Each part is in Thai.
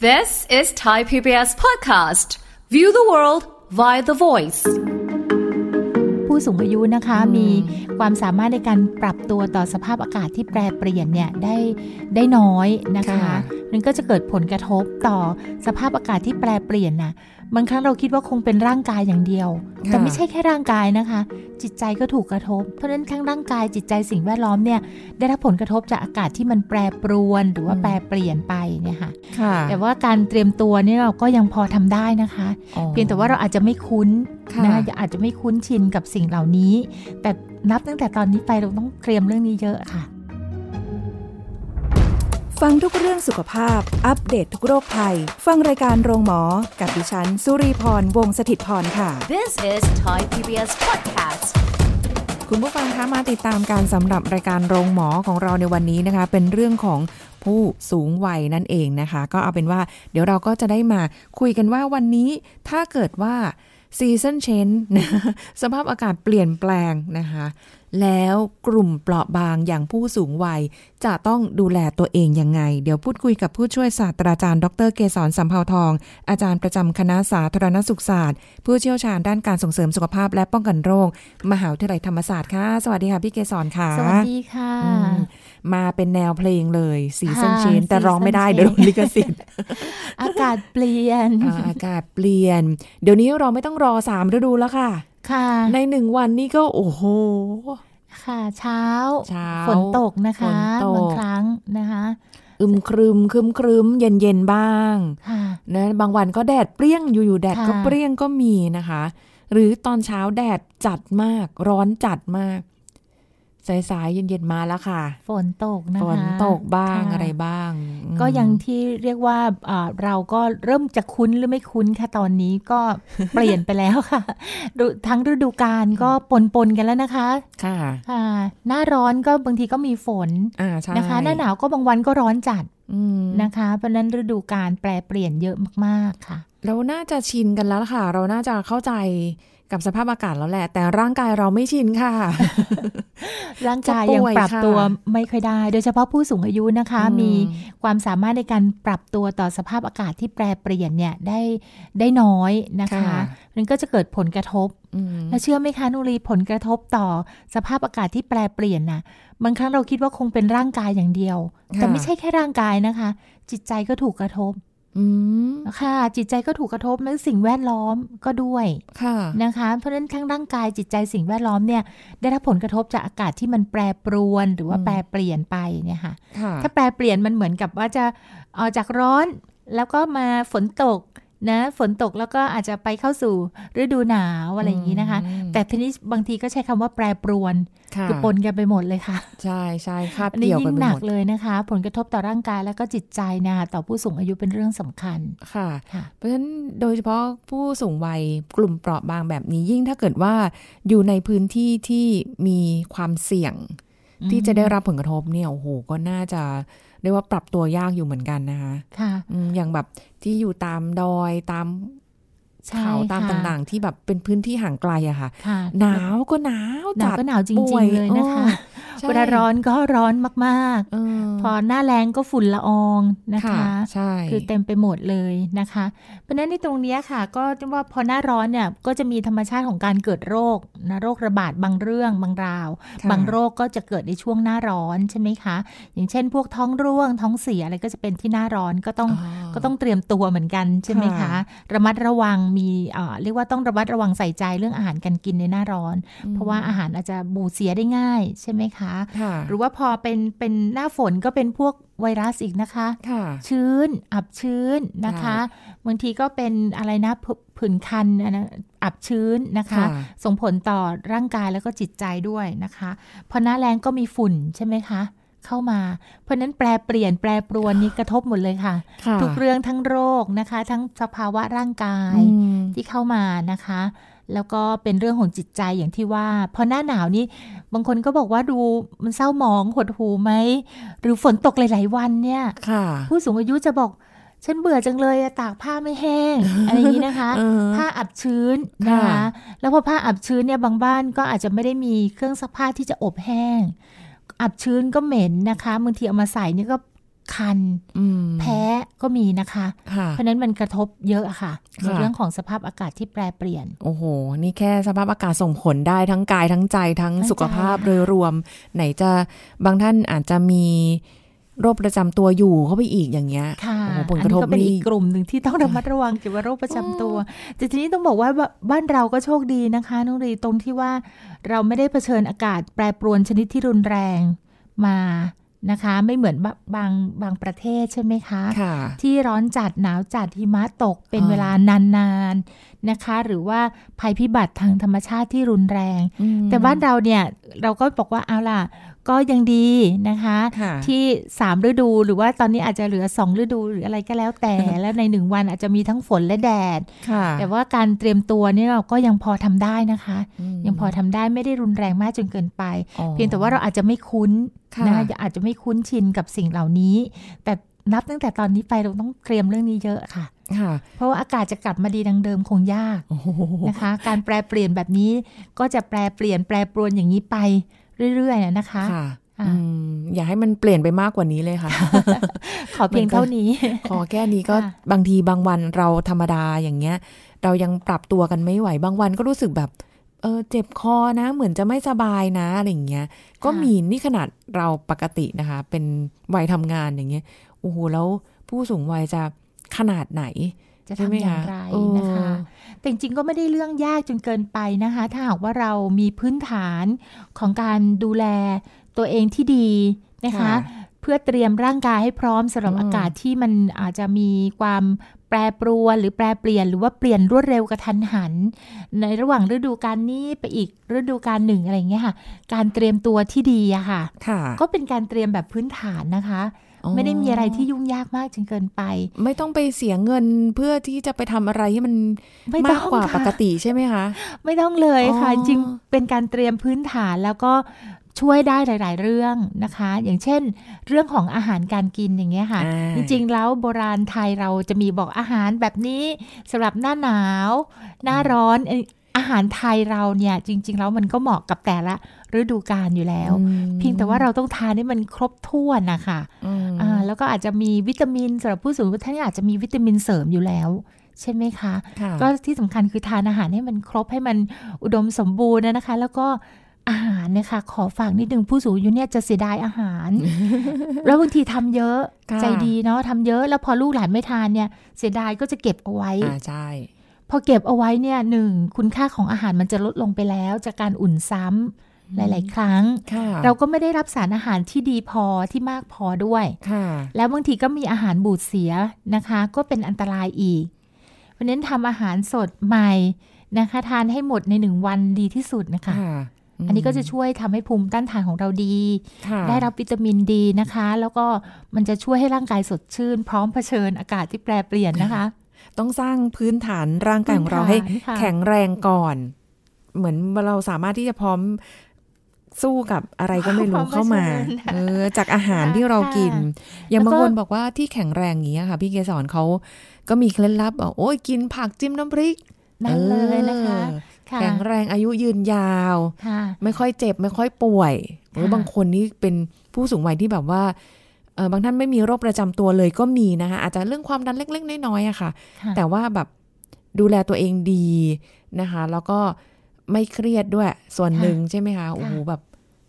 This is Thai PBS podcast. View the world via the voice. ผู้สูงอายุนะคะมีความสามารถในการปรับตัวต่อสภาพอากาศที่แปรเปลี่ยนเนี่ยได้ได้น้อยนะคะค่ะมันก็จะเกิดผลกระทบต่อสภาพอากาศที่แปรเปลี่ยนนะ บางครั้งเราคิดว่าคงเป็นร่างกายอย่างเดียวค่ะแต่ไม่ใช่แค่ร่างกายนะคะ จิตใจก็ถูกกระทบ เพราะฉะนั้นทั้งร่างกายจิตใจสิ่งแวดล้อมเนี่ยได้รับผลกระทบจากอากาศที่มันแปรปรวน หรือว่าแปรเปลี่ยนไปเนี่ยค่ะค่ะแต่ว่าการเตรียมตัวเนี่ยเราก็ยังพอทำได้นะคะอ๋อเพียงแต่ว่าเราอาจจะไม่คุ้นค่ะนะคะอาจจะไม่คุ้นชินกับสิ่งเหล่านี้ แต่นับตั้งแต่ตอนนี้ไปเราต้องเตรียมเรื่องนี้เยอะค่ะ ฟังทุกเรื่องสุขภาพ อัปเดตททุกโรคภัย ฟังรายการโรงหมอ กับดิฉัน สุรีพร วงศิตพรค่ะ This is Thai PBS podcast. คุณผู้ฟังคะมาติดตามการสำหรับรายการโรงหมอของเราในวันนี้นะคะ เป็นเรื่องของผู้สูงวัยนั่นเองนะคะ ก็เอาเป็นว่า เดี๋ยวเราก็จะได้มาคุยกันว่าวันนี้ถ้าเกิดว่าซีซันเชนนะสภาพอากาศเปลี่ยนแปลงนะคะ แล้วกลุ่มเปราะบางอย่างผู้สูงวัย จะต้องดูแลตัวเองยังไง เดี๋ยวพูดคุยกับผู้ช่วยศาสตราจารย์ ดรเกษรสัมภาวทอง อาจารย์ประจำคณะสาธารณสุขศาสตร์ ผู้เชี่ยวชาญด้านการส่งเสริมสุขภาพและป้องกันโรค มหาวิทยาลัยธรรมศาสตร์ค่ะ สวัสดีค่ะพี่เกษรค่ะ สวัสดีค่ะอืมมาเป็นแนวเพลงเลยซีซันค่ะเชนแต่ร้องไม่ได้ Season เดี๋ยวโดนลิขสิทธิ์อากาศเปลี่ยนอ่าอากาศเปลี่ยน เดี๋ยวนี้เราไม่ต้องรอสามฤดูแล้วค่ะค่ะ ในหนึ่งวันนี่ก็โอ้โห ค่ะเช้าเช้าฝนตกนะคะฝนตกบางครั้งนะคะอึมครึมครึมครึมเย็นเย็นๆบ้างค่ะนะบางวันก็แดดเปรี้ยงอยู่ๆแดดค่ะก็เปรี้ยงก็มีนะคะ หรือตอนเช้าแดดจัดมาก ร้อนจัดมาก สายๆเย็นๆมาแล้วค่ะ ฝนตกนะคะฝนตกบ้างค่ะอะไรบ้างอืมก็ยังที่เรียกว่าเอ่อเราก็เริ่มจะคุ้นหรือไม่คุ้นค่ะตอนนี้ก็เปลี่ยนไปแล้วค่ะฤทั้งฤดูกาลก็ปนปนๆกันแล้วนะคะค่ะค่ะ หน้าร้อนก็บางทีก็มีฝนอ่าใช่นะคะ หน้าหนาวก็บางวันก็ร้อนจัดอืมนะคะ เพราะฉะนั้นฤดูกาลแปรเปลี่ยนเยอะมากๆค่ะ เราน่าจะชินกันแล้วล่ะค่ะ เราน่าจะเข้าใจ กับสภาพอากาศแล้วแหละ แต่ร่างกายเราไม่ชินค่ะ ร่างกายจะป่วยยังปรับค่ะตัวไม่ค่อยได้ โดยเฉพาะผู้สูงอายุนะคะอืมมีความสามารถในการปรับตัวต่อสภาพอากาศที่แปรเปลี่ยนเนี่ยได้ได้น้อยนะคะมันก็จะเกิดผลกระทบอืมแล้วเชื่อไหมคะนุรีผลกระทบต่อสภาพอากาศที่แปรเปลี่ยนนะบางครั้งเราคิดว่าคงเป็นร่างกายอย่างเดียว แต่ไม่ใช่แค่ร่างกายนะคะ จิตใจก็ถูกกระทบ อืมค่ะ จิตใจก็ถูกกระทบและสิ่งแวดล้อมก็ด้วยค่ะนะคะ เพราะฉะนั้นทั้งร่างกายจิตใจสิ่งแวดล้อมเนี่ย ได้รับผลกระทบจากอากาศที่มันแปรปรวนหรือว่าอืมแปรเปลี่ยนไปเนี่ยค่ะค่ะ ถ้าแปรเปลี่ยนมันเหมือนกับว่าจะเออกจากร้อนแล้วก็มาฝนตก นะฝนตกแล้วก็อาจจะไปเข้าสู่ฤดูหนาวอะไรอย่างนี้นะคะอืมแต่ทีนี้บางทีก็ใช้คำว่าแปรปรวนค่ะคือปนกันไปหมดเลยค่ะ ใช่ใช่คาบอันนี้เกี่ยวกัยิ่นงไปหนัหกมดเลยนะคะ ผลกระทบต่อร่างกายแล้วก็จิตใจนะคะต่อผู้สูงอายุเป็นเรื่องสำคัญค่ะค่ะเพราะฉะนั้นโดยเฉพาะผู้สูงวัยกลุ่มเปราะบางแบบนี้ยิ่งถ้าเกิดว่าอยู่ในพื้นที่ที่มีความเสี่ยง ที่จะได้รับผลกระทบเนี่ยโอ้โหก็น่าจะ เรียกว่าปรับตัวยากอยู่เหมือนกันนะคะค่ะอืมอย่างแบบที่อยู่ตามดอยตามใช่เขาตามค่ะต่างๆ ที่แบบเป็นพื้นที่ห่างไกลอะค่ะค่ะหนาวก็หนาวหนาวจัดก็หนาวจป่ริวงๆเลยนะคะใช่ เวลาร้อนก็ร้อนมากเออๆพอหน้าแรงก็ฝุ่นละอองนะคะใช่คือเต็มไปหมดเลยนะคะ เพราะฉะนั้นในตรงเนี้ยค่ะ ก็จะว่าพอหน้าร้อนเนี่ยก็จะมีธรรมชาติของการเกิดโรคนะโรคระบาดบางเรื่องบางราวค่ะบางโรคก็จะเกิดในช่วงหน้าร้อนใช่ไหมคะ อย่างเช่น พวกท้องร่วงท้องเสียอะไรก็จะเป็นที่หน้าร้อนก็ต้องก็ต้องเตรียมตัวเหมือนกันใช่ไหมคะค่ะระมัดระวังมีเอ่อเรียกว่าต้องระมัดระวังใส่ใจเรื่องอาหารการกินในหน้าร้อน เพราะว่าอาหารอาจจะบูดเสียได้ง่ายใช่ไหมคะค่ะหรือว่าพอเป็นเป็นหน้าฝนก็เป็นพวกไวรัสอีกนะคะค่ะชื้น อับชื้นนะคะ บางทีก็เป็นอะไรนะผผื่นคันอันนะอับชื้นนะคะค่ะส่งผลต่อร่างกายแล้วก็จิตใจด้วยนะคะ พอหน้าแรงก็มีฝุ่นใช่ไหมคะเข้ามา เพราะฉะนั้นแปรเปลี่ยนแปรปรวนนี้กระทบหมดเลยค่ะค่ะ ทุกเรื่องทั้งโรคนะคะ ทั้งสภาวะร่างกายอืมที่เข้ามานะคะ แล้วก็เป็นเรื่องของจิตใจอย่างที่ว่า พอหน้าหนาวนี่บางคนก็บอกว่าดูมันเศร้าหมองหดหูไหม หรือฝนตกหลาย ๆ วันเนี่ยค่ะผู้สูงอายุจะบอกฉันเบื่อจังเลยอะตากผ้าไม่แห้ง อะไรอย่างนี้นะคะเออผ้าอับชื้นนะคะค่ะแล้วพอผ้าอับชื้นเนี่ยบางบ้านก็อาจจะไม่ได้มีเครื่องซักผ้าที่จะอบแห้ง อับชื้นก็เหม็นนะคะบางทีเอามาใส่นี่ก็ คันอืมแพ้ก็มีนะคะค่ะเพราะฉะนั้นมันกระทบเยอะอะค่ะในค่ะเรื่องของสภาพอากาศที่แปรเปลี่ยน โอ้โห นี่แค่สภาพอากาศส่งผลได้ทั้งกายทั้งใจทั้งทั้งสุขภาพใจค่ะโดยรวม ไหนจะบางท่านอาจจะมีโรคประจำตัวอยู่เข้าไปอีกอย่างเงี้ยค่ะโอ้โหผลอักระทบก็เป็นนี่อีกกลุ่มหนึ่งที่ต้องระมัดระวังเกี่ยวกับโรคประจำตัว แต่ทีนี้ต้องบอกว่าบ้านเราก็โชคดีนะคะน้องรีตรงที่ว่าเราไม่ได้เผชิญอากาศแปรปรวนชนิดที่รุนแรงมา นะคะ ไม่เหมือนบะบางบางประเทศใช่ไหมคะค่ะที่ร้อนจัดหนาวจัดหิมะตกเป็นอ่าเวลานานๆนะคะ หรือว่าภัยพิบัติทางธรรมชาติที่รุนแรงอืมแต่บ้านเราเนี่ยเราก็บอกว่าเอาล่ะ ก็ยังดีนะคะค่ะที่สามฤดูหรือว่าตอนนี้อาจจะเหลือสองฤดูหรืออะไรก็แล้วแต่แล้วในหนึ่งวันอาจจะมีทั้งฝนและแดดค่ะแต่ว่าการเตรียมตัวเนี่ยเราก็ยังพอทำได้นะคะมยังพอทำได้ไม่ได้รุนแรงมากจนเกินไปอ๋อเพียงแต่ว่าเราอาจจะไม่คุ้นค่ะนะคะอาจจะไม่คุ้นชินกับสิ่งเหล่านี้ แต่นับตั้งแต่ตอนนี้ไปเราต้องเตรียมเรื่องนี้เยอะค่ะค่ะเพราะว่าอากาศจะกลับมาดีดังเดิมคงยากโอ้โหนะคะ การแปรเปลี่ยนแบบนี้ก็จะแปรเปลี่ยนแปรปรวนอย่างนี้ไป เรื่อยๆนะคะค่ะค่ะอืมอย่าให้มันเปลี่ยนไปมากกว่านี้เลยค่ะ ขอเพียงเท่านี้ ขอแค่นี้ก็ค่ะบางทีบางวันเราธรรมดาอย่างเงี้ย เรายังปรับตัวกันไม่ไหวบางวันก็รู้สึกแบบ เออเจ็บคอนะ เหมือนจะไม่สบายนะอะไรอย่างเงี้ย ก็มีนี่ขนาดเราปกตินะคะ เป็นวัยทำงานอย่างเงี้ยโอ้โหแล้วผู้สูงวัยจะขนาดไหนจะใช่ไหมทำอย่างคะไรเออนะคะ แต่จริงๆก็ไม่ได้เรื่องยากจนเกินไปนะคะ ถ้าหากว่าเรามีพื้นฐานของการดูแลตัวเองที่ดีนะคะ เพื่อเตรียมร่างกายให้พร้อมสำหรับอืมอากาศที่มันอาจจะมีความแปรปรวนหรือแปรเปลี่ยนหรือว่าเปลี่ยนรวดเร็วกระทันหัน ในระหว่างฤดูกาลนี้ไปอีกฤดูกาลหนึ่งอะไรอย่างเงี้ยค่ะ การเตรียมตัวที่ดีอะค่ะค่ะ ก็เป็นการเตรียมแบบพื้นฐานนะคะอ๋อ ไม่ได้มีอะไรที่ยุ่งยากมากจนเกินไป ไม่ต้องไปเสียเงินเพื่อที่จะไปทำอะไรที่มันไม่ต้มาอกงกว่าค่ะปกติใช่ไหมคะ ไม่ต้องเลยค่ะอ๋อจริงๆเป็นการเตรียมพื้นฐานแล้วก็ช่วยได้หลาย ๆ เรื่องนะคะ อย่างเช่น เรื่องของอาหารการกินอย่างเงี้ยค่ะอ่าจริง ๆ แล้วโบราณไทยเราจะมีบอกอาหารแบบนี้สำหรับหน้าหนาว หน้าร้อนเอ่ออาหารไทยเราเนี่ยจริง ๆ แล้วมันก็เหมาะกับแต่ละ ฤดูกาลอยู่แล้วอืมเพียงแต่ว่าเราต้องทานให้มันครบถ้วนนะคะอืมอ่าแล้วก็อาจจะมีวิตามินสำหรับผู้สูงอายุท่านอาจจะมีวิตามินเสริมอยู่แล้ว ใช่ไหมคะค่ะก็ที่สำคัญคือทานอาหารให้มันครบให้มันอุดมสมบูรณ์นะคะ แล้วก็อาหารเนี่ยค่ะขอฝากนิดนึงผู้สูงอายุเนี่ยจะเสียดายอาหาร แล้วบางทีทำเยอะค่ะใจดีเนาะทำเยอะแล้วพอลูกหลานไม่ทานเนี่ย เสียดายก็จะเก็บเอาไว้อ่าใช่พอเก็บเอาไว้เนี่ยหนึ่งคุณค่าของอาหารมันจะลดลงไปแล้ว จากการอุ่นซ้ำ หลาย ๆ ครั้งค่ะเราก็ไม่ได้รับสารอาหารที่ดีพอที่มากพอด้วยค่ะแล้วบางทีก็มีอาหารบูดเสียนะคะ ก็เป็นอันตรายอีก เพราะฉะนั้นทำอาหารสดใหม่นะคะทานให้หมดในหนึ่งวันดีที่สุดนะคะค่ะอันนี้ก็จะช่วยทำให้ภูมิต้านทานของเราดีค่ะได้รับวิตามินดีนะคะ แล้วก็มันจะช่วยให้ร่างกายสดชื่น พร้อมเผชิญอากาศที่แปรเปลี่ยนนะคะ ต้องสร้างพื้นฐานร่างกายของเราพื้ให้นฐานค่ะแข็งแรงก่อน เหมือนเราสามารถที่จะพร้อม สู้กับอะไรก็ไม่รู้เข้ามาเออจากอาหารที่เรากิน อย่างบางคนบอกว่าที่แข็งแรงอย่างนี้ยค่ะ พี่เกสรเขาก็มีเคล็ดลับบอกโอ้ยกินผักจิ้มน้ำพริกนั่นเลยนะคะเออค่ะแข็งแรงอายุยืนยาวค่ะไม่ค่อยเจ็บไม่ค่อยป่วยหรือค่ะบางคนนี่เป็นผู้สูงวัยที่แบบว่าเออบางท่านไม่มีโรคประจำตัวเลยก็มีนะคะอาจจะเรื่องความดันเล็กๆน้อยๆอะค่ะค่ะแต่ว่าแบบดูแลตัวเองดีนะคะ แล้วก็ ไม่เครียดด้วย ส่วนหนึ่งใช่ไหมคะโอ้โหแบบ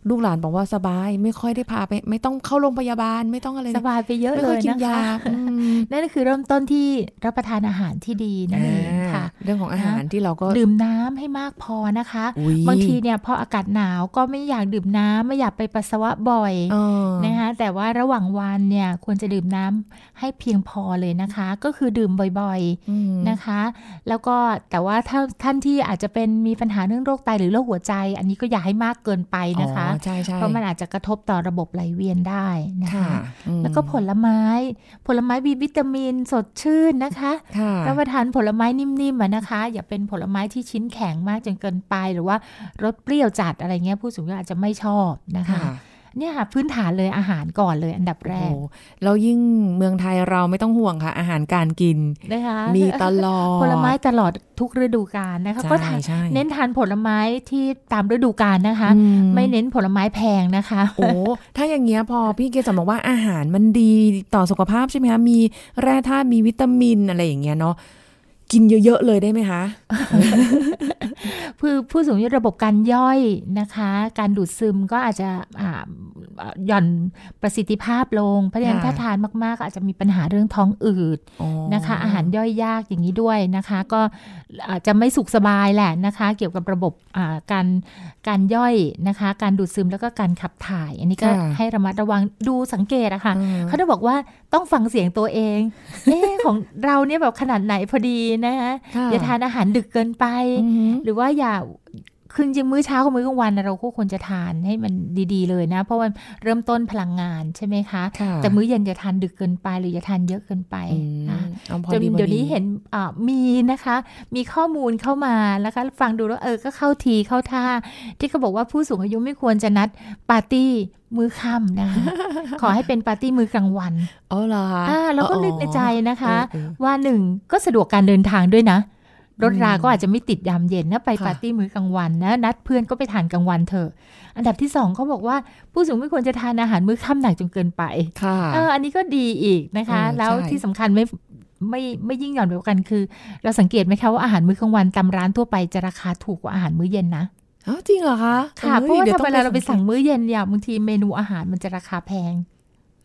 ลูกหลานบอกว่าสบาย ไม่ค่อยได้พาไป ไม่ต้องเข้าโรงพยาบาลไม่ต้องอะไรสบายไปเยอะไม่เลค่อยยกินนะยาคะอืมนั่นก็คือเริ่มต้นที่รับประทานอาหารที่ดีนั่นเองค่ะอ่าเรื่องของอาหารที่เราก็ดื่มน้ำให้มากพอนะคะอุ๊ยบางทีเนี่ยพออากาศหนาวก็ไม่อยากดื่มน้ำไม่อยากไปปัสสาวะบ่อยเออนะคะแต่ว่าระหว่างวันเนี่ยควรจะดื่มน้ำให้เพียงพอเลยนะคะ ก็คือดื่มบ่อยอืมๆนะคะ แล้วก็แต่ว่าถ้าท่านที่อาจจะเป็นมีปัญหาเรื่องโรคไตหรือโรคหัวใจ อันนี้ก็อย่าให้มากเกินไปนะคะอ๋อใช่ใช่เพราะมันอาจจะกระทบต่อระบบไหลเวียนได้นะค่ะคะอืมแล้วก็ผลไม้ ผลไม้มีวิตามินสดชื่นนะคะค่ะรับประทานผลไม้นิ่มๆอะนะคะ อย่าเป็นผลไม้ที่ชิ้นแข็งมากจนเกินไป หรือว่ารสเปรี้ยวจัดอะไรเงี้ยผู้สูงอายุอาจจะไม่ชอบนะคะค่ะเนี่ยค่ะพื้นฐานเลยอาหารก่อนเลยอันดับแรโอ้กโหแล้วยิ่งเมืองไทยเราไม่ต้องห่วงค่ะ อาหารการกินนะคะมีตลอดผลไม้ตลอดทุกฤดูกาลนะคะใช่ก็ทานใช่เน้นทานผลไม้ที่ตามฤดูกาลนะคะอืไม่เน้นผลไม้แพงนะคะ โอ้ถ้าอย่างเงี้ยพอพี่เกศสอนบอกว่าอาหารมันดีต่อสุขภาพใช่ไหมคะมีแร่ธาตุมีวิตามินอะไรอย่างเงี้ยเนาะ กินเยอะๆเลยได้ไหมคะคือผู้สูงอายุระบบการย่อยนะคะ การดูดซึมก็อาจจะอ่าหย่อนประสิทธิภาพลงเพราะฉะนั้นค่ะถ้าทานมากๆอาจจะมีปัญหาเรื่องท้องอืดอ๋อนะคะ อาหารย่อยยากอย่างนี้ด้วยนะคะ ก็อาจจะไม่สุขสบายแหละนะคะ เกี่ยวกับระบบอ่าการการย่อยนะคะ การดูดซึมแล้วก็การขับถ่าย อันนี้ก็ค่ะให้ระมัดระวังดูสังเกตอะค่ะอืมเขาจะบอกว่าต้องฟังเสียงตัวเอง เอ๊ะของเราเนี่ยแบบขนาดไหนพอดีนะคะค่ะอย่าทานอาหารดึกเกินไปอือหือหรือว่าอย่า คือจริงๆมื้อเช้ากับมื้อกลางวันน่ะเราก็ควรจะทานให้มันดีๆเลยนะ เพราะว่าเริ่มต้นพลังงานใช่ไหมคะค่ะแต่มื้อเย็นอย่าทานดึกเกินไป หรืออย่าทานเยอะเกินไปอืมนะเอาพอจนดีพอเดี๋ยวนี้เห็นอ่ามีนะคะ มีข้อมูลเข้ามาแล้วก็ฟังดูแล้วเออก็เข้าทีเข้าท่า ที่เขาบอกว่าผู้สูงอายุไม่ควรจะนัดปาร์ตี้มื้อค่ำนะคะขอให้เป็นปาร์ตี้มื้อกลางวันอ๋อเหรอคะอ่าแล้วก็อ๋อนึกในใจนะคะเออเออว่าหนึ่งก็สะดวกการเดินทางด้วยนะ รถราอืมก็อาจจะไม่ติดยามเย็นนะไปค่ะปาร์ตี้มื้อกลางวันนะนัดเพื่อนก็ไปทานกลางวันเถอะอันดับที่สองเขาบอกว่าผู้สูงไม่ควรจะทานอาหารมื้อค่ำหนักจนเกินไปค่ะเอออันนี้ก็ดีอีกนะคะเออแล้วใช่ที่สำคัญไม่ไม่ไม่ยิ่งหย่อนไปกว่ากันคือ เราสังเกตไหมคะว่าอาหารมื้อกลางวันตามร้านทั่วไปจะราคาถูกกว่าอาหารมื้อเย็นนะอ๋อจริงเหรอคะค่ะเพอ้ราะยว่าดี๋ยถ้าต้องเวลาเราไปสั่งสังมื้อเย็นเนี่ยบางทีเมนูอาหารมันจะราคาแพง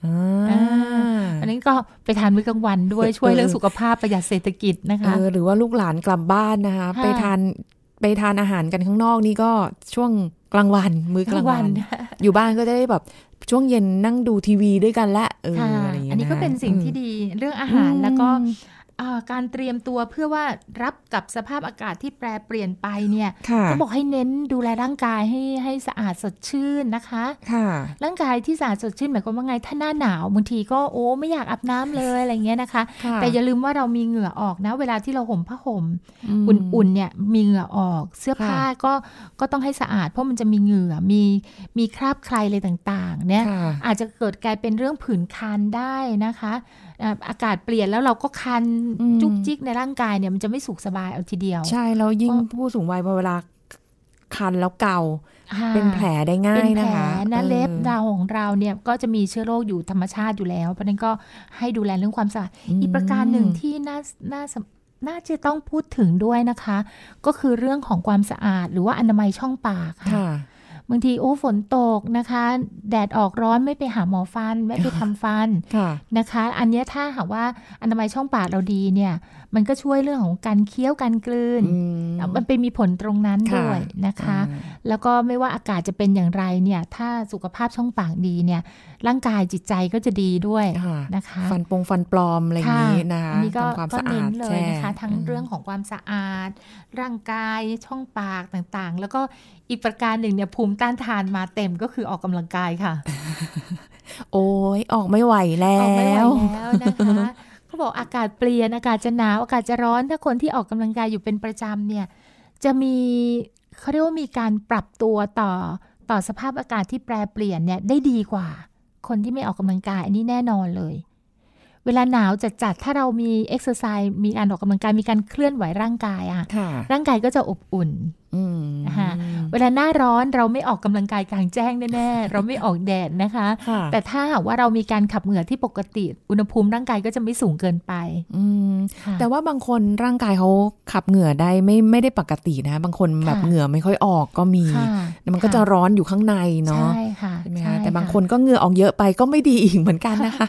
อ่าอ่าอันนั้นก็ไปทานมื้อกลางวันด้วยช่วยเรื่องสุขภาพประหยัดเศรษฐกิจนะคะเออหรือว่าลูกหลานกลับบ้านนะคะค่ะไปทานไปทานอาหารกันข้างนอกนี่ก็ช่วงกลางวัน มื้อกลางวัน อยู่บ้านก็จะได้แบบช่วงเย็นนั่งดูทีวีด้วยกันละเออค่ะอะไรอย่างเงี้ยอันนี้ก็เป็นสิ่งที่อืมดีเรื่องอาหารแล้วก็อ่า การเตรียมตัวเพื่อว่ารับกับสภาพอากาศที่แปรเปลี่ยนไปเนี่ยค่ะก็บอกให้เน้นดูแลร่างกายให้ให้สะอาดสดชื่นนะคะค่ะร่างกายที่สะอาดสดชื่นหมายความว่าไงถ้าหน้าหนาวบางทีก็โอ้ไม่อยากอาบน้ำเลยอะไรเงี้ยนะคะค่ะแต่อย่าลืมว่าเรามีเหงื่อออกนะ เวลาที่เราห่มผ้าห่มมอุ่นๆเนี่ยมีเหงื่อออก เสื้อผ้าค่ะก็ก็ต้องให้สะอาด เพราะมันจะมีเหงื่อมีมีคราบใครอะไรต่างๆเนี่ยค่ะอาจจะเกิดกลายเป็นเรื่องผื่นคันได้นะคะอ่าอากาศเปลี่ยนแล้วเราก็คันอืมจุกจิกในร่างกายเนี่ยมันจะไม่สุขสบายเอาทีเดียว ใช่แล้วยิ่งก็ผู้สูงวัยพอเวลาคันแล้วเกาค่ะเป็นแผลได้ง่าเป็ยนแผนะลคะนะออเล็บเราของเราเนี่ยก็จะมีเชื้อโรคอยู่ธรรมชาติอยู่แล้ว เพราะฉะนั้นก็ให้ดูแลเรื่องความสะอาดมอีกประการหนึ่งที่น่าน่าสน่าจะต้องพูดถึงด้วยนะคะ ก็คือเรื่องของความสะอาดหรือว่าอนามัยช่องปากค่ะค่ะ บางทีโอ้ฝนตกนะคะ แดดออกร้อนไม่ไปหาหมอฟัน ไม่ไปทำฟันค่ะนะคะ อันเนี้ยถ้าหากว่าอนามัยช่องปากเราดีเนี่ย มันก็ช่วยเรื่องของการเคี้ยวการกลืนอืมมันไปมีผลตรงนั้นค่ะด้วยนะคะอ่าแล้วก็ไม่ว่าอากาศจะเป็นอย่างไรเนี่ย ถ้าสุขภาพช่องปากดีเนี่ย ร่างกายจิตใจก็จะดีด้วยค่ะนะคะ ฟันปงฟันปลอมอะไรอย่างนี้นะคะอันนี้ก็ทำความก็สะเน้อาดนเลยแช่นะคะ ทั้งเรื่องของความสะอาด ร่างกายช่องปากต่างๆ แล้วก็อีกประการหนึ่งเนี่ยภูมิต้านทานมาเต็มก็คือออกกำลังกายค่ะ โอ้ยออกไม่ไหวแล้ออกไม่ไหววแล้วนะคะ เขาบอกอากาศเปลี่ยนอากาศจะหนาวอากาศจะร้อน ถ้าคนที่ออกกำลังกายอยู่เป็นประจำเนี่ยจะมีเขาเรียกว่ามีการปรับตัวต่อต่อสภาพอากาศที่แปรเปลี่ยนเนี่ยได้ดีกว่า คนที่ไม่ออกกำลังกายอันนี้แน่นอนเลย เวลาหนาวจัดๆถ้าเรามีเอ็กซ์ไซส์มีการออกกำลังกายมีการเคลื่อนไหวร่างกายอะค่ะร่างกายก็จะอบอุ่นอืมนะคะเวลาหน้าร้อนเราไม่ออกกำลังกายกลางแจ้งแน่ๆ เราไม่ออกแดดนะคะค่ะแต่ถ้าหากว่าเรามีการขับเหงื่อที่ปกติอุณหภูมิร่างกายก็จะไม่สูงเกินไปอืมค่ะแต่ว่าบางคนร่างกายเขาขับเหงื่อได้ไม่ไม่ได้ปกตินะ บางคนแบบค่ะเหงื่อไม่ค่อยออกก็มีค่ะแล้วมันก็จะร้อนอยู่ข้างในเนาะใช่ค่ะใช่ไหมใช่คะแต่บางะคนก็เหงื่อออกเยอะไปก็ไม่ดีอีกเหมือนกันนะคะ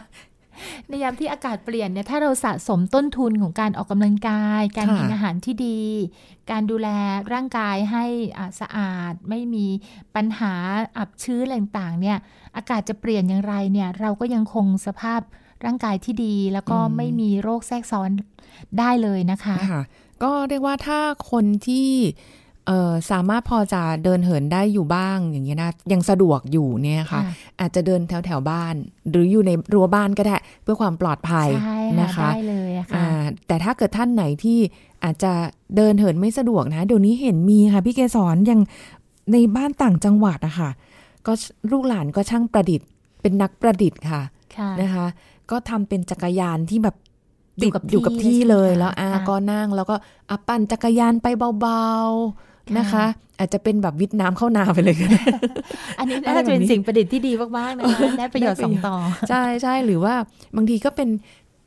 ในยามที่อากาศเปลี่ยนเนี่ยถ้าเราสะสมต้นทุนของการออกกำลังกาย การกินอาหารที่ดี การดูแลร่างกายให้อาสะอาด ไม่มีปัญหาอับชื้นอะไรต่างๆเนี่ยอากาศจะเปลี่ยนอย่างไรเนี่ยเราก็ยังคงสภาพร่างกายที่ดีแล้วก็ไม่มีโรคแทรกซ้อนได้เลยนะคะ ก็เรียกว่าถ้าคนที่ เอ่อสามารถพอจะเดินเหินได้อยู่บ้างอย่างเงี้ยนะยังสะดวกอยู่เนี่ยค่ะค่ะอาจจะเดินแถวแถวๆบ้าน หรืออยู่ในรั้วบ้านก็ได้ เพื่อความปลอดภัยใช่นะค่ะคะได้เลยอะค่ะอ่าแต่ถ้าเกิดท่านไหนที่อาจจะเดินเหินไม่สะดวกนะ เดี๋ยวนี้เห็นมีค่ะพี่เกสรอย่างในบ้านต่างจังหวัดอะค่ะก็ลูกหลานก็ช่างประดิษฐ์เป็นนักประดิษฐ์ค่ะค่ะนะคะ ก็ทำเป็นจักรยานที่แบบอยู่ติดกับอยู่กับที่ที่เลเลยยใช่ไหมแล้วคะอาค่ะก็นั่งแล้วก็อะปั่นจักรยานไปเบาๆ นะคะ อาจจะเป็นแบบวิทย์น้ำเข้านาไปเลยก็ได้อันนี้อะไรน่าจะเป็นแบบนี้สิ่งประดิษฐ์ที่ดีมากๆนะคะได้ประโยชน์สองต่อ ใช่ใช่หรือว่าบางทีก็เป็น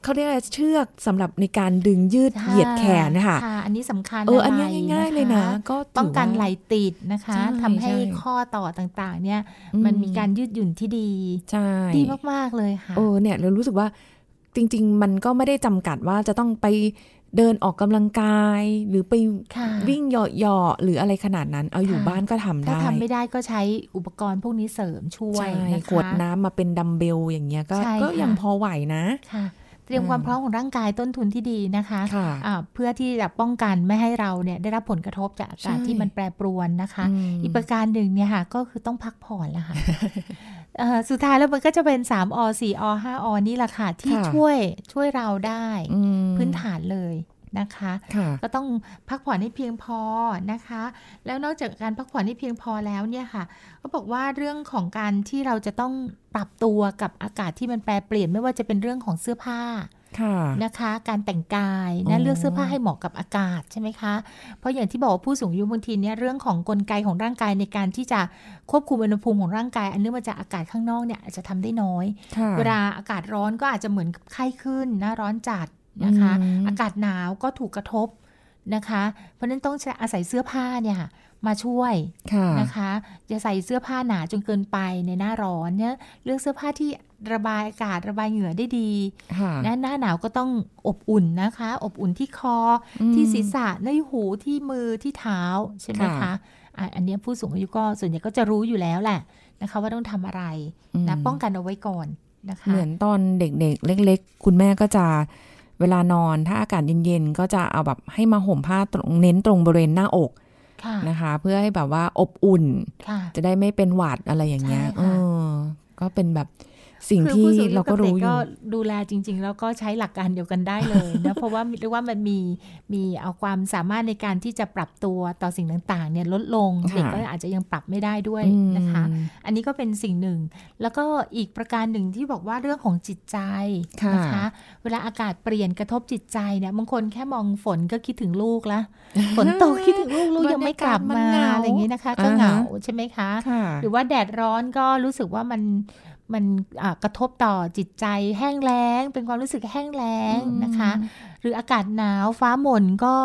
เขาเรียกอะไรเชือกสำหรับในการดึงยืดเหยียดแขนนะคะค่ะอันนี้สำคัญเอออันเนี้ยไหง่าย ๆ เลยนะ ก็ถือว่าป้องกันไหลติดนะคะใช่ทำให้ใช่ข้อต่อต่างๆ เนี่ยอืมมันมีการยืดหยุ่นที่ดีใช่ดีมากๆเลยค่ะเออเนี่ยเรารู้สึกว่าจริง ๆ มันก็ไม่ได้จำกัดว่าจะต้องไป เดินออกกำลังกาย หรือไปค่ะวิ่งเหยาะๆหรืออะไรขนาดนั้น เอาอยู่ค่ะบ้านก็ทำถ้าได้ทำไม่ได้ก็ใช้อุปกรณ์พวกนี้เสริมช่วยใช่นะคะขวดน้ำมาเป็นดัมเบลอย่างเงี้ยก็ใช่ก็ค่ะยังพอไหวนะค่ะเตรียมความพร้อมของร่างกายต้นทุนที่ดีนะคะค่ะอ่าเพื่อที่จะป้องกันไม่ให้เราเนี่ยได้รับผลกระทบจากอากาศใช่ที่มันแปรปรวนนะคะอืมอีกประการหนึ่งเนี่ยค่ะก็คือต้องพักผ่อนละค่ะเอ่อ สุดท้ายแล้วมันก็จะเป็น 3อ4อ5อนี่แหละค่ะ ที่ค่ะช่วยช่วยเราได้อืมพื้นฐานเลยนะคะค่ะก็ต้องพักผ่อนให้เพียงพอนะคะ แล้วนอกจากการพักผ่อนให้เพียงพอแล้วเนี่ยค่ะก็บอกว่าเรื่องของการที่เราจะต้องปรับตัวกับอากาศที่มันแปรเปลี่ยนไม่ว่าจะเป็นเรื่องของเสื้อผ้าค่ะ นะคะ การแต่งกายอ๋นะอเลือกเสื้อผ้าให้เหมาะกับอากาศใช่ไหมคะ เพราะอย่างที่บอกว่าผู้สูงอายุบางทีเนี่ยเรื่องของกลไกของร่างกายในการที่จะควบคุมอุณหภูมิของร่างกาย อันเนื่องมาจากอากาศข้างนอกเนี่ยอาจจะทำได้น้อยค่ะเวลาอากาศร้อนก็อาจจะเหมือนกับไข้ขึ้นนะร้อนจัดนะคะอืมอากาศหนาวก็ถูกกระทบนะคะ เพราะฉะนั้นต้องใช้อาศัยเสื้อผ้าเนี่ยค่ะมาช่วยค่ะนะคะอย่าใส่เสื้อผ้าหนาจนเกินไปในหน้าร้อนเนี่ยเลือกเสื้อผ้าที่ ระบายอากาศระบายเหงื่อได้ดีค่ะนะหน้าหนาวก็ต้องอบอุ่นนะคะ อบอุ่นที่คออมที่ศีรษะในหูที่มือที่เท้าใช่ไหมค่ะคะอะอันเนี้ยผู้สูงอายุก็ส่วนใหญ่ก็จะรู้อยู่แล้วแหละนะคะ ว่าต้องทำอะไรนะอืมป้องกันเอาไว้ก่อนนะคะ เหมือนตอนเด็กๆ เล็ก ๆ คุณแม่ก็จะเวลานอนถ้าอากาศเย็นๆก็จะเอาแบบให้มาห่มผ้าตรงเน้นตรงบริเวณหน้าอกค่ะนะคะ เพื่อให้แบบว่าอบอุ่นค่ะจะได้ไม่เป็นหวัดอะไรอย่างเงี้ยใช่เอค่ะอก็เป็นแบบ สิ่งคือที่ผู้สูงอายุเราก็บด็รู้อยู่ก็ดูแลจริง ๆ แล้วก็ใช้หลักการเดียวกันได้เลยนะเพราะว่าเรียกว่ามันมีมีเอาความสามารถในการที่จะปรับตัวต่อสิ่งต่างๆเนี่ยลดลงค่ะเด็กก็อาจจะยังปรับไม่ได้ด้วยอืมนะคะ อันนี้ก็เป็นสิ่งหนึ่ง แล้วก็อีกประการหนึ่งที่บอกว่าเรื่องของจิตใจค่ะนะคะ เวลาอากาศเปลี่ยนกระทบจิตใจเนี่ยบางคนแค่มองฝนก็คิดถึงลูกละฝนตกคิดถึงลูกลูกยังไม่กลับบรรมายากาศมันเหงาอะไรอย่างนี้นะคะ ก็อ่าฮะเหงาใช่ไหมคะค่ะหรือว่าแดดร้อนก็รู้สึกว่ามัน มันอ่ากระทบต่อจิตใจแห้งแล้ง เป็นความรู้สึกแห้งแล้งนะคะ หรืออากาศหนาวฟ้าหม่นก็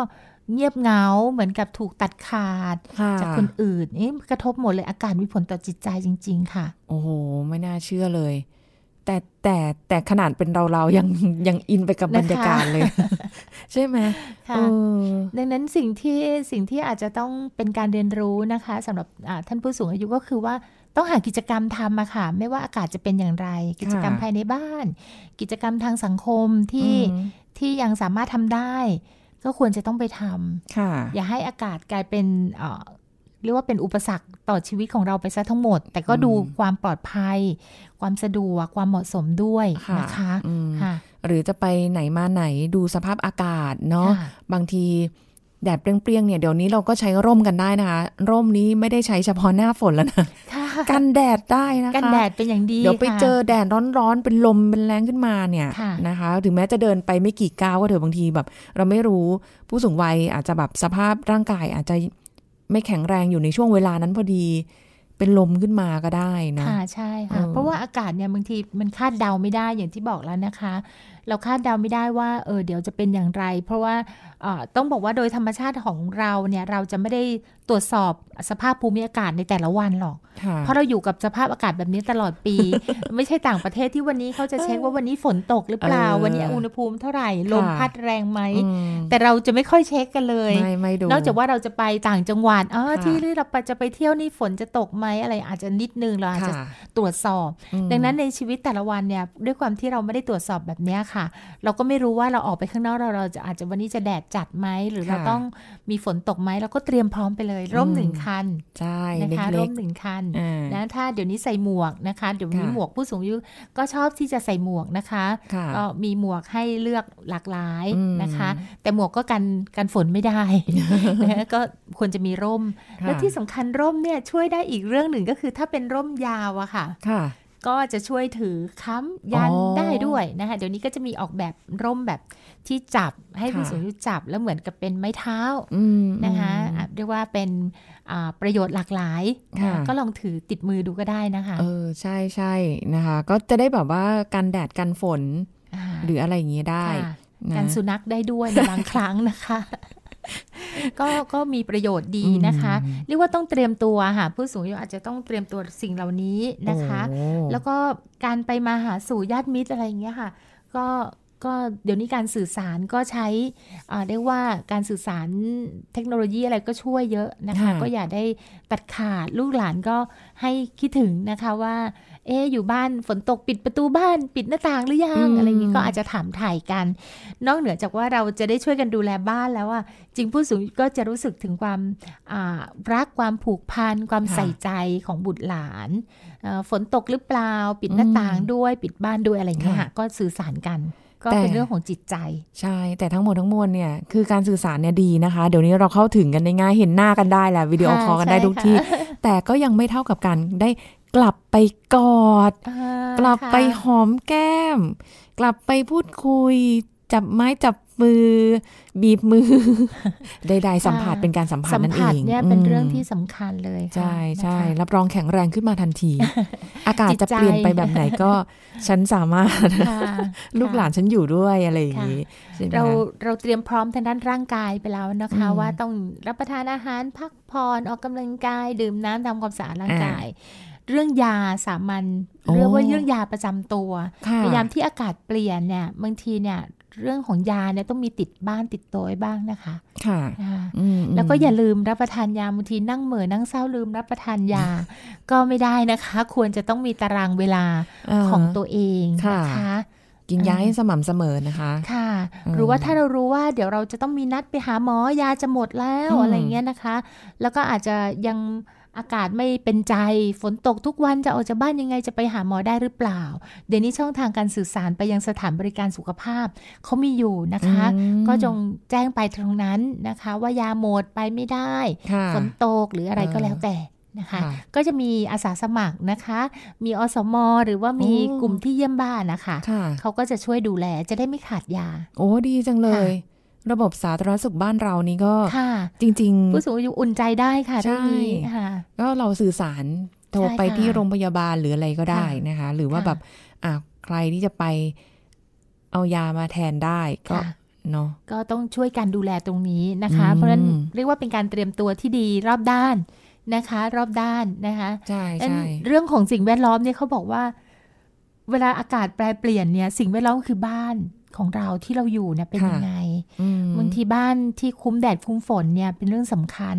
เงียบเหงาเหมือนกับถูกตัดขาดค่ะจากคนอื่นนี่กระทบหมดเลยอากาศมีผลต่อจิตใจจริง ๆ ค่ะ โอ้โห ไม่น่าเชื่อเลย แต่แต่แต่ขนาดเป็นเราเราๆยังยังอินไปกับนะคะบรรยากาศเลย ใช่ไหมค่ะเออดังนั้นสิ่งที่สิ่งที่อาจจะต้องเป็นการเรียนรู้นะคะสำหรับอ่าท่านผู้สูงอายุก็คือว่า ต้องหากิจกรรมทำอะค่ะ ไม่ว่าอากาศจะเป็นอย่างไร กิจกรรมภายในบ้าน กิจกรรมทางสังคมที่อืมที่ยังสามารถทำได้ ก็ควรจะต้องไปทำค่ะอย่าให้อากาศกลายเป็นเอ่อเรียกว่าเป็นอุปสรรคต่อชีวิตของเราไปซะทั้งหมด แต่ก็ดูอืมความปลอดภัย ความสะดวกความเหมาะสมด้วยค่ะนะคะอืมค่ะหรือจะไปไหนมาไหนดูสภาพอากาศเนาะค่ะบางที แดดเปรี้ยงๆเนี่ยเดี๋ยวนี้เราก็ใช้ร่มกันได้นะคะ ร่มนี้ไม่ได้ใช้เฉพาะหน้าฝนแล้วนะค่ะกันแดดได้นะคะกันแดดเป็นอย่างดีเดี๋ยวไปค่ะเจอแดดร้อนๆเป็นลมเป็นแรงขึ้นมาเนี่ยค่ะนะคะ ถึงแม้จะเดินไปไม่กี่ก้าวก็เถอะบางทีแบบ เราไม่รู้ผู้สูงวัยอาจจะแบบสภาพร่างกายอาจจะไม่แข็งแรงอยู่ในช่วงเวลานั้นพอดีเป็นลมขึ้นมาก็ได้นะค่ะใช่ค่ะเออเพราะว่าอากาศเนี่ยบางทีมันคาดเดาไม่ได้อย่างที่บอกแล้วนะคะ เราคาดเดาไม่ได้ว่าเออเดี๋ยวจะเป็นอย่างไร เพราะว่าเอ่อต้องบอกว่าโดยธรรมชาติของเราเนี่ยเราจะไม่ได้ตรวจสอบสภาพภูมิอากาศในแต่ละวันหรอกค่ะเพราะเราอยู่กับสภาพอากาศแบบนี้ตลอดปี ไม่ใช่ต่างประเทศที่วันนี้เขาจะเช็คว่าวันนี้ฝนตกหรือเปล่าเออวันนี้อุณหภูมิเท่าไหร่ลมค่ะพัดแรงไหมอืมแต่เราจะไม่ค่อยเช็คกันเลยไม่ไม่ดูนอกจากว่าเราจะไปต่างจังหวัดอ๋อค่ะที่ที่เราไปจะไปเที่ยวนี่ฝนจะตกไหมอะไรอาจจะนิดนึงเราอาจจะค่ะตรวจสอบอืมดังนั้นในชีวิตแต่ละวันเนี่ยด้วยความที่เราไม่ได้ตรวจสอบแบบเนี้ยค่ะ เราก็ไม่รู้ว่าเราออกไปข้างนอกเราเราจะอาจจะวันนี้จะแดดจัดไหมหรือเราค่ะต้องมีฝนตกไหมเราก็เตรียมพร้อมไปเลย ร่มอืมหนึ่งคันใช่นะคะเล็ร่กมหนึ่งคันๆอ่านะถ้าเดี๋ยวนี้ใส่หมวกนะคะ เดี๋ยวนี้ค่ะหมวกผู้สูงอายุก็ชอบที่จะใส่หมวกนะคะค่ะก็มีหมวกให้เลือกหลากหลายอืมนะคะ แต่หมวกก็กันกันฝนไม่ได้นะคะก็ควรจะมีร่มค่ะและที่สำคัญร่มเนี่ยช่วยได้อีกเรื่องหนึ่งก็คือถ้าเป็นร่มยาวอะค่ะค่ะ ก็จะช่วยถือค้ำยันอ๋อได้ด้วยนะคะเดี๋ยวนี้ก็จะมีออกแบบร่มแบบที่จับให้ค่ะผู้สูงอายุจับแล้วเหมือนกับเป็นไม้เท้าอืมนะคะอืมอะเรียกว่าเป็นอ่าประโยชน์หลากหลายค่ะก็ลองถือติดมือดูก็ได้นะคะเออใช่ใช่นะคะ ก็จะได้แบบว่ากันแดดกันฝนาหรืออะไรอย่างเงี้ยได้ค่ะนะการสุนัขได้ด้วยในบางครั้งนะคะ ก็ก็มีประโยชน์ดีนะคะอืมเรียกว่าต้องเตรียมตัวค่ะผู้สูงอายุอาจจะต้องเตรียมตัวสิ่งเหล่านี้นะคะโอ้แล้วก็การไปมาหาสู่ญาติมิตรอะไรอย่างเงี้ยค่ะ ก็ ก็เดี๋ยวนี้การสื่อสารก็ใช้อ่าเรียกว่าการสื่อสารเทคโนโลยีอะไรก็ช่วยเยอะนะคะค่ะก็อย่าได้ตัดขาดลูกหลานก็ให้คิดถึงนะคะว่าเอ๊ะอยู่บ้านฝนตกปิดประตูบ้านปิดหน้าต่างหรือยังอะไรอย่างงี้ก็อาจจะถามถ่ายกัน นอกเหนือจากว่าเราจะได้ช่วยกันดูแลบ้านแล้วอะจริงผู้สูงอายุก็จะรู้สึกถึงความอ่ารักความผูกพันความค่ะใส่ใจของบุตรหลานเอ่อฝนตกหรือเปล่า ปิดหน้าต่างด้วย ปิดบ้านด้วยอะไรอย่างเงี้ยค่ะค่ะก็สื่อสารกัน ก็แต่เป็นเรื่องของจิตใจ ใช่ แต่ทั้งหมดทั้งมวลเนี่ยคือการสื่อสารเนี่ยดีนะคะ เดี๋ยวนี้เราเข้าถึงกันได้ง่ายเห็นหน้ากันได้แหละวิดีโอค่ะคอลกันได้ใช่ทุกค่ะที่ แต่ก็ยังไม่เท่ากับการได้กลับไปกอดอ่ากลับไปค่ะหอมแก้ม กลับไปพูดคุย จับไม้จับ มือ บีบมือ ใดๆสัมผัสเป็นการสัมผัสสัมนั่นเอผัสงเนี่ยเป็นมเรื่องที่สำคัญเลยค่ะใช่ใช่นะคะรับรองแข็งแรงขึ้นมาทันที อากาศจิตจะใจเปลี่ยนไปแบบไหนก็ ฉันสามารถค่ะลูกหลานฉันอยู่ด้วยอะไรอย่างค่ะนี้ใช่ไหมเราคะเราเตรียมพร้อมทางด้านร่างกายไปแล้วนะคะอืมว่าต้องรับประทานอาหารพักผ่อนออกกำลังกาย ดื่มน้ำทำความสะอาดร่างกายเรื่องยาสามัญโอ้เรียกว่าเรื่องยาประจำตัวค่ะในยามที่อากาศเปลี่ยนเนี่ยบางทีเนี่ย เรื่องของยาเนี่ยต้องมีติดบ้านติดตัวไว้บ้างนะคะ ค่ะนะคะอืมแล้วก็อย่าลืมรับประทานยาบางทีนั่งเหม่อนั่งเศร้าลืมรับประทานยา ก็ไม่ได้นะคะ ควรจะต้องมีตารางเวลาาของตัวเองค่ะนะคะกินยาให้สม่ำเสมอนะคะ ค่ะอืมหรือว่าถ้าเรารู้ว่าเดี๋ยวเราจะต้องมีนัดไปหาหมอยาจะหมดแล้วอืมอะไรเงี้ยนะคะ แล้วก็อาจจะยัง อากาศไม่เป็นใจ ฝนตกทุกวันจะออกจากบ้านยังไงจะไปหาหมอได้หรือเปล่า เดี๋ยวนี้ช่องทางการสื่อสารไปยังสถานบริการสุขภาพเขามีอยู่นะคะอืมก็จงแจ้งไปตรงนั้นนะคะ ว่ายาหมดไปไม่ได้ค่ะฝนตกหรืออะไรก็เออแล้วแต่นะคะค่ะก็จะมีอาสาสมัครนะคะ มีอสมหรือว่ามีโอ้กลุ่มที่เยี่ยมบ้านนะคะค่ะเขาก็จะช่วยดูแลจะได้ไม่ขาดยา โอ้ดีจังเลยค่ะ ระบบสาธารณสุขบ้านเรานี่ก็ค่ะจริงผู้สูงอายุอุ่นใจได้ค่ะใช่เรื่องนี้ค่ะๆก็เราสื่อสารโทรใช่ไปค่ะที่โรงพยาบาลหรืออะไรก็ได้ค่ะนะคะ หรือว่าค่ะแบบอะใครที่จะไปเอายามาแทนได้ก็ค่ะเนาะก็ต้องช่วยกันดูแลตรงนี้นะคะอืมเพราะฉะนั้นเรียกว่าเป็นการเตรียมตัวที่ดีรอบด้านนะคะ รอบด้านนะคะใช่อันใช่เรื่องของสิ่งแวดล้อมเนี่ยเขาบอกว่า เวลาอากาศแปรเปลี่ยนเนี่ย สิ่งแวดล้อมคือบ้าน ของเราที่เราอยู่เนี่ยเป็นยังไงอืมบางทีบ้านที่คุ้มแดดคุ้มฝนเนี่ยเป็นเรื่องสำคัญ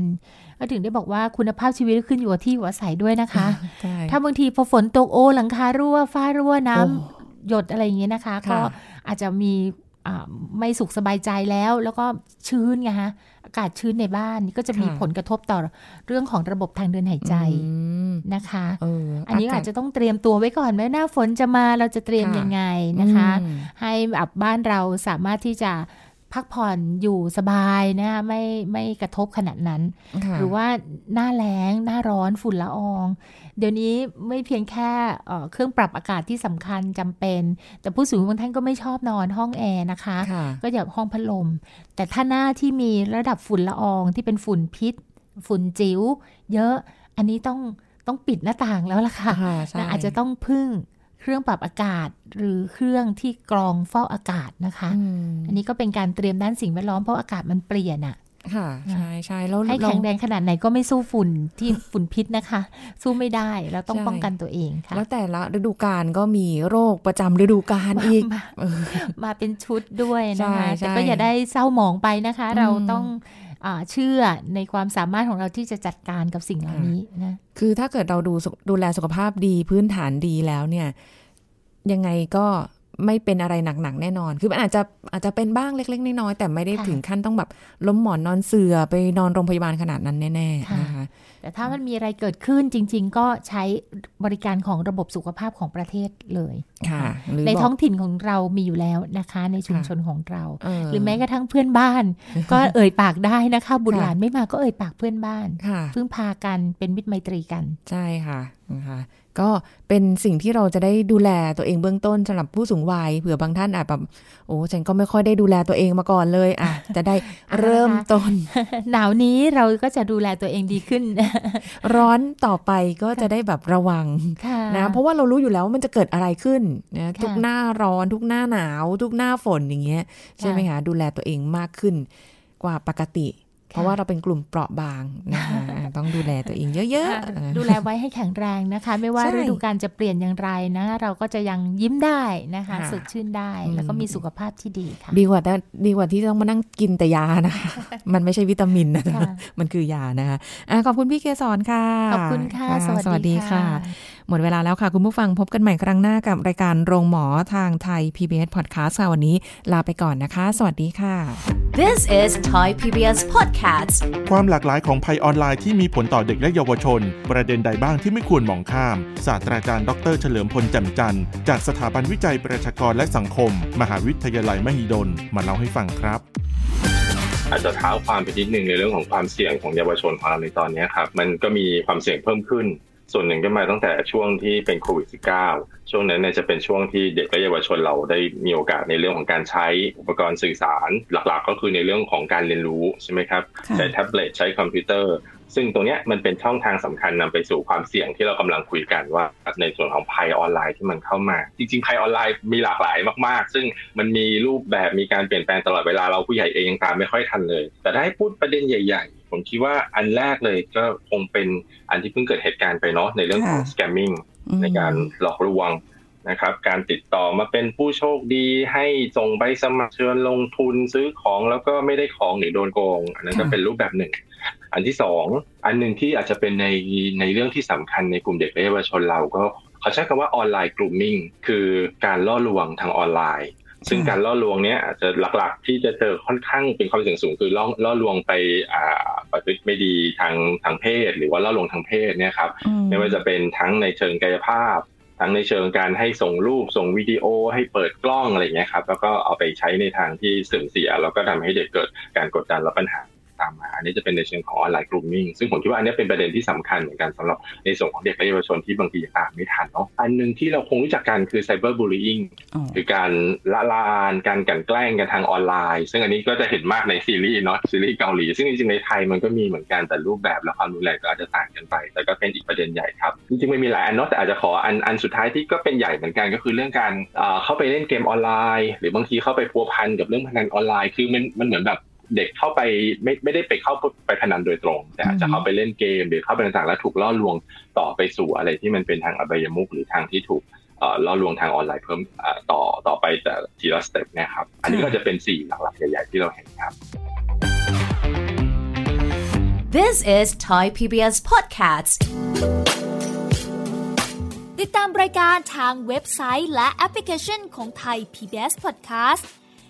ก็ถึงได้บอกว่าคุณภาพชีวิตก็ขึ้นอยู่กับที่อยู่อาศัยด้วยนะคะใช่ถ้าบางทีพอฝนตกโอ้หลังคารั่วฝ้ารั่วน้ำโอ้หยดอะไรอย่างเงี้ยนะคะค่ะก็อาจจะมีอ่า ไม่สุขสบายใจแล้ว แล้วก็ชื้นไงฮะอากาศชื้นในบ้านก็จะมีผลกระทบต่อเรื่องของระบบทางเดินหายใจอืมนะคะเอออันนี้กศอาจจะต้องเตรียมตัวไว้ก่อนว่าหน้าฝนจะมาเราจะเตรียมค่ะยังไงนะคะอืมให้แบบบ้านเราสามารถที่จะ พักผ่อนอยู่สบายนะคะไม่ไม่กระทบขนาดนั้นค่ะหรือว่าหน้าแล้งหน้าร้อนฝุ่นละออง เดี๋ยวนี้ไม่เพียงแค่เอ่อเครื่องปรับอากาศที่สำคัญจำเป็น แต่ผู้สูงอายุบางท่านก็ไม่ชอบนอนห้องแอร์นะคะค่ะก็อย่าห้องพัดลม แต่ถ้าหน้าที่มีระดับฝุ่นละอองที่เป็นฝุ่นพิษ ฝุ่นจิ๋วเยอะอันนี้ต้องต้องปิดหน้าต่างแล้วล่ะค่ะค่ะใช่นะอาจจะต้องพึ่ง เครื่องปรับอากาศ หรือเครื่องที่กรองเฝ้าอากาศนะคะอืมอันนี้ก็เป็นการเตรียมด้านสิ่งแวดล้อมเพราะอากาศมันเปลี่ยนอะค่ะใช่ใช่แล้วให้เราแข็งแรงขนาดไหนก็ไม่สู้ฝุ่นที่ฝุ่นพิษนะคะ สู้ไม่ได้เราต้องใช่ป้องกันตัวเองค่ะ แล้วแต่ละฤดูกาลก็มีโรคประจำฤดูกาลอีกมาเออมาเป็นชุดด้วยนะคะใช่ใช่แต่ก็อย่าได้เศร้าหมองไปนะคะอืมเราต้องอา เชื่อในความสามารถของเราที่จะจัดการกับสิ่งเหล่านี้นะคือถ้าเกิดเราดูสุขดูแลสุขภาพดีพื้นฐานดีแล้วเนี่ย ยังไงก็ไม่เป็นอะไรหนักๆแน่นอน คือมันอาจจะอาจจะเป็นบ้างเล็ก ๆ น้อยๆแต่ไม่ได้ถึงขั้นต้องแบบล้มหมอนนอนเสือไปนอนโรงพยาบาลขนาดนั้นแน่ๆนะคะ แต่ถ้ามันมีอะไรเกิดขึ้นจริง ๆ ก็ใช้บริการของระบบสุขภาพของประเทศเลยค่ะหรือในบอกท้องถิ่นของเรามีอยู่แล้วนะคะ ในชุมค่ะชนของเราเออหรือแม้กระทั่งเพื่อนบ้าน ก็เอ่ยปากได้นะคะ บุตรค่ะหลานไม่มาก็เอ่ยปากเพื่อนบ้านค่ะพึ่งพากันเป็นมิตรไมตรีกัน ใช่ค่ะ นะคะก็เป็นสิ่งที่เราจะได้ดูแลตัวเองเบื้องต้นสำหรับผู้สูงวัยเผื่อบางท่านอาจแบบโอ้ฉันก็ไม่ค่อยได้ดูแลตัวเองมาก่อนเลยอะจะได้เริ่มต้น หนาวนี้เราก็จะดูแลตัวเองดีขึ้น ร้อนต่อไปก็จะได้แบบระวังค่ะนะเพราะว่าเรารู้อยู่แล้วว่ามันจะเกิดอะไรขึ้นนะค่ะทุกหน้าร้อนทุกหน้าหนาว ทุกหน้าฝนอย่างเงี้ยใช่ไหมคะดูแลตัวเองมากขึ้นกว่าปกติ เพราะว่าเราเป็นกลุ่มเปราะบางนะคะต้องดูแลตัวเองเยอะค่ะๆดูแลไว้ให้แข็งแรงนะคะ ไม่ว่าใช่ฤดูกาลจะเปลี่ยนอย่างไรนะ เราก็จะยังยิ้มได้นะคะค่ะสดชื่นได้อืมแล้วก็มีสุขภาพที่ดีค่ะ ดีกว่าแต่ดีกว่าที่ต้องมานั่งกินแต่ยานะคะ มันไม่ใช่วิตามินนะค่ะมันคือยานะคะอะขอบคุณพี่เกสรค่ะ ขอบคุณค่ะสสวัวัสสดีดีค่ะค่ะ หมดเวลาแล้วค่ะ คุณผู้ฟังพบกันใหม่ครั้งหน้ากับรายการโรงหมอทางไทย PBS Podcast ค่ะวันนี้ลาไปก่อนนะคะ สวัสดีค่ะ This is Thai PBS Podcast ความหลากหลายของภัยออนไลน์ที่มีผลต่อเด็กและเยาวชน ประเด็นใดบ้างที่ไม่ควรมองข้าม ศาสตราจารย์ดรเฉลิมพลแจ่มจันทร์จากสถาบันวิจัยประชากรและสังคม มหาวิทยาลัยมหิดลมาเล่าให้ฟังครับอาจจะเท้าความไปนิดนึงในเรื่องของความเสี่ยงของเยาวชนของเราในตอนนี้ครับมันก็มีความเสี่ยงเพิ่มขึ้น ส่วนหนึ่งก็มาตั้งแต่ช่วงที่เป็นโควิด -19 ช่วงนั้นเนี่ยจะเป็นช่วงที่เด็กและเยาวชนเราได้มีโอกาสในเรื่องของการใช้อุปกรณ์สื่อสาร หลักๆ ก็คือในเรื่องของการเรียนรู้ใช่ไหมครับค่ะใช้แท็บเล็ตใช้คอมพิวเตอร์ ซึ่งตรงเนี้ยมันเป็นช่องทางสำคัญนำไปสู่ความเสี่ยงที่เรากำลังคุยกันว่าในส่วนของภัยออนไลน์ที่มันเข้ามา จริงๆภัยออนไลน์มีหลากหลายมากๆ ซึ่งมันมีรูปแบบมีการเปลี่ยนแปลงตลอดเวลาเราผู้ใหญ่เองยังตามไม่ค่อยทันเลย แต่ถ้าให้พูดประเด็นใหญ่ ๆ ผมคิดว่าอันแรกเลยก็คงเป็นอันที่เพิ่งเกิดเหตุการณ์ไปเนาะในเรื่องของค่ะ scamming อืมในการหลอกลวงนะครับ การติดต่อมาเป็นผู้โชคดีให้ส่งใบสมัครเชิญลงทุนซื้อของแล้วก็ไม่ได้ของหรือโดนโกง อันนั้นก็ค่ะเป็นรูปแบบหนึ่ง อันที่สองอันหนึ่งที่อาจจะเป็นในในเรื่องที่สำคัญในกลุ่มเด็กและเยาวชนเราก็เขาใช้คำว่าออนไลน์กลุ่มมิ่งคือการล่อลวงทางออนไลน์ ซึ่งการล่อลวงเนี้ยอาจจะหลักๆ ที่จะเจอค่อนข้างเป็นความเสี่ยงสูงคือล่อล่อลวงไปอ่าประพฤติไม่ดีทางทางเพศ หรือว่าล่อลวงทางเพศเนี่ยครับอืไม่ว่าจะเป็นทั้งในเชิงกายภาพ ทั้งในเชิงการให้ส่งรูปส่งวิดีโอให้เปิดกล้องอะไรอย่างเงี้ยครับแล้วก็เอาไปใช้ในทางที่เสื่อมเสียแล้วก็ทำให้เด็กเกิดการกดดันและปัญหา ตามมา อันนี้จะเป็นในเชิงของ online grooming ซึ่งผมคิดว่าอันนี้เป็นประเด็นที่สำคัญเหมือนกันสำหรับในส่วนของเด็กและเยาวชนที่บางทีตามไม่ทันเนาะอันหนึ่งที่เราคงรู้จักกันคือไซเบอร์บูล y ิ n งอ๋อคือการระรานการกลั่นแกล้งกันทางออนไลน์ ซึ่งอันนี้ก็จะเห็นมากในซีรีส์เนาะซีรีส์เกาหลี ซึ่งจริงๆในไทยมันก็มีเหมือนกันแต่รูปแบบและความรุนแรงก็อาจจะต่างกันไป แต่ก็เป็นอีกประเด็นใหญ่ครับจริงๆไม่มีหลายอันเนาะแต่อาจจะขออันอันสุดท้ายที่ก็เป็นใหญ่เหมือนกันก็คือเรื่องการเอ่อเข้าไปเล่นเกมออนไลน์ หรือบางทีเข้าไปพัวพันกับเรื่องพนันออนไลน์คือมันมันเหมือนแบบ เด็กเข้าไปไม่ไม่ได้ไปเข้าไปพนันโดยตรง แต่อาจจะเข้าไปเล่นเกมหรือเข้าไปต่างๆแล้วถูกล่อลวงต่อไปสู่อะไรที่มันเป็นทางอบายมุขหรือทางที่ถูกเอ่อล่อลวงทางออนไลน์เพิ่มเอ่อต่อต่อไปแต่ทีละสเต็ปเนะครับ อันนี้ก็จะเป็นสี่หลักๆใหญ่ๆที่เราเห็นครับ This is Thai PBS Podcast ติดตามรายการทางเว็บไซต์และแอปพลิเคชันของไทย PBS Podcast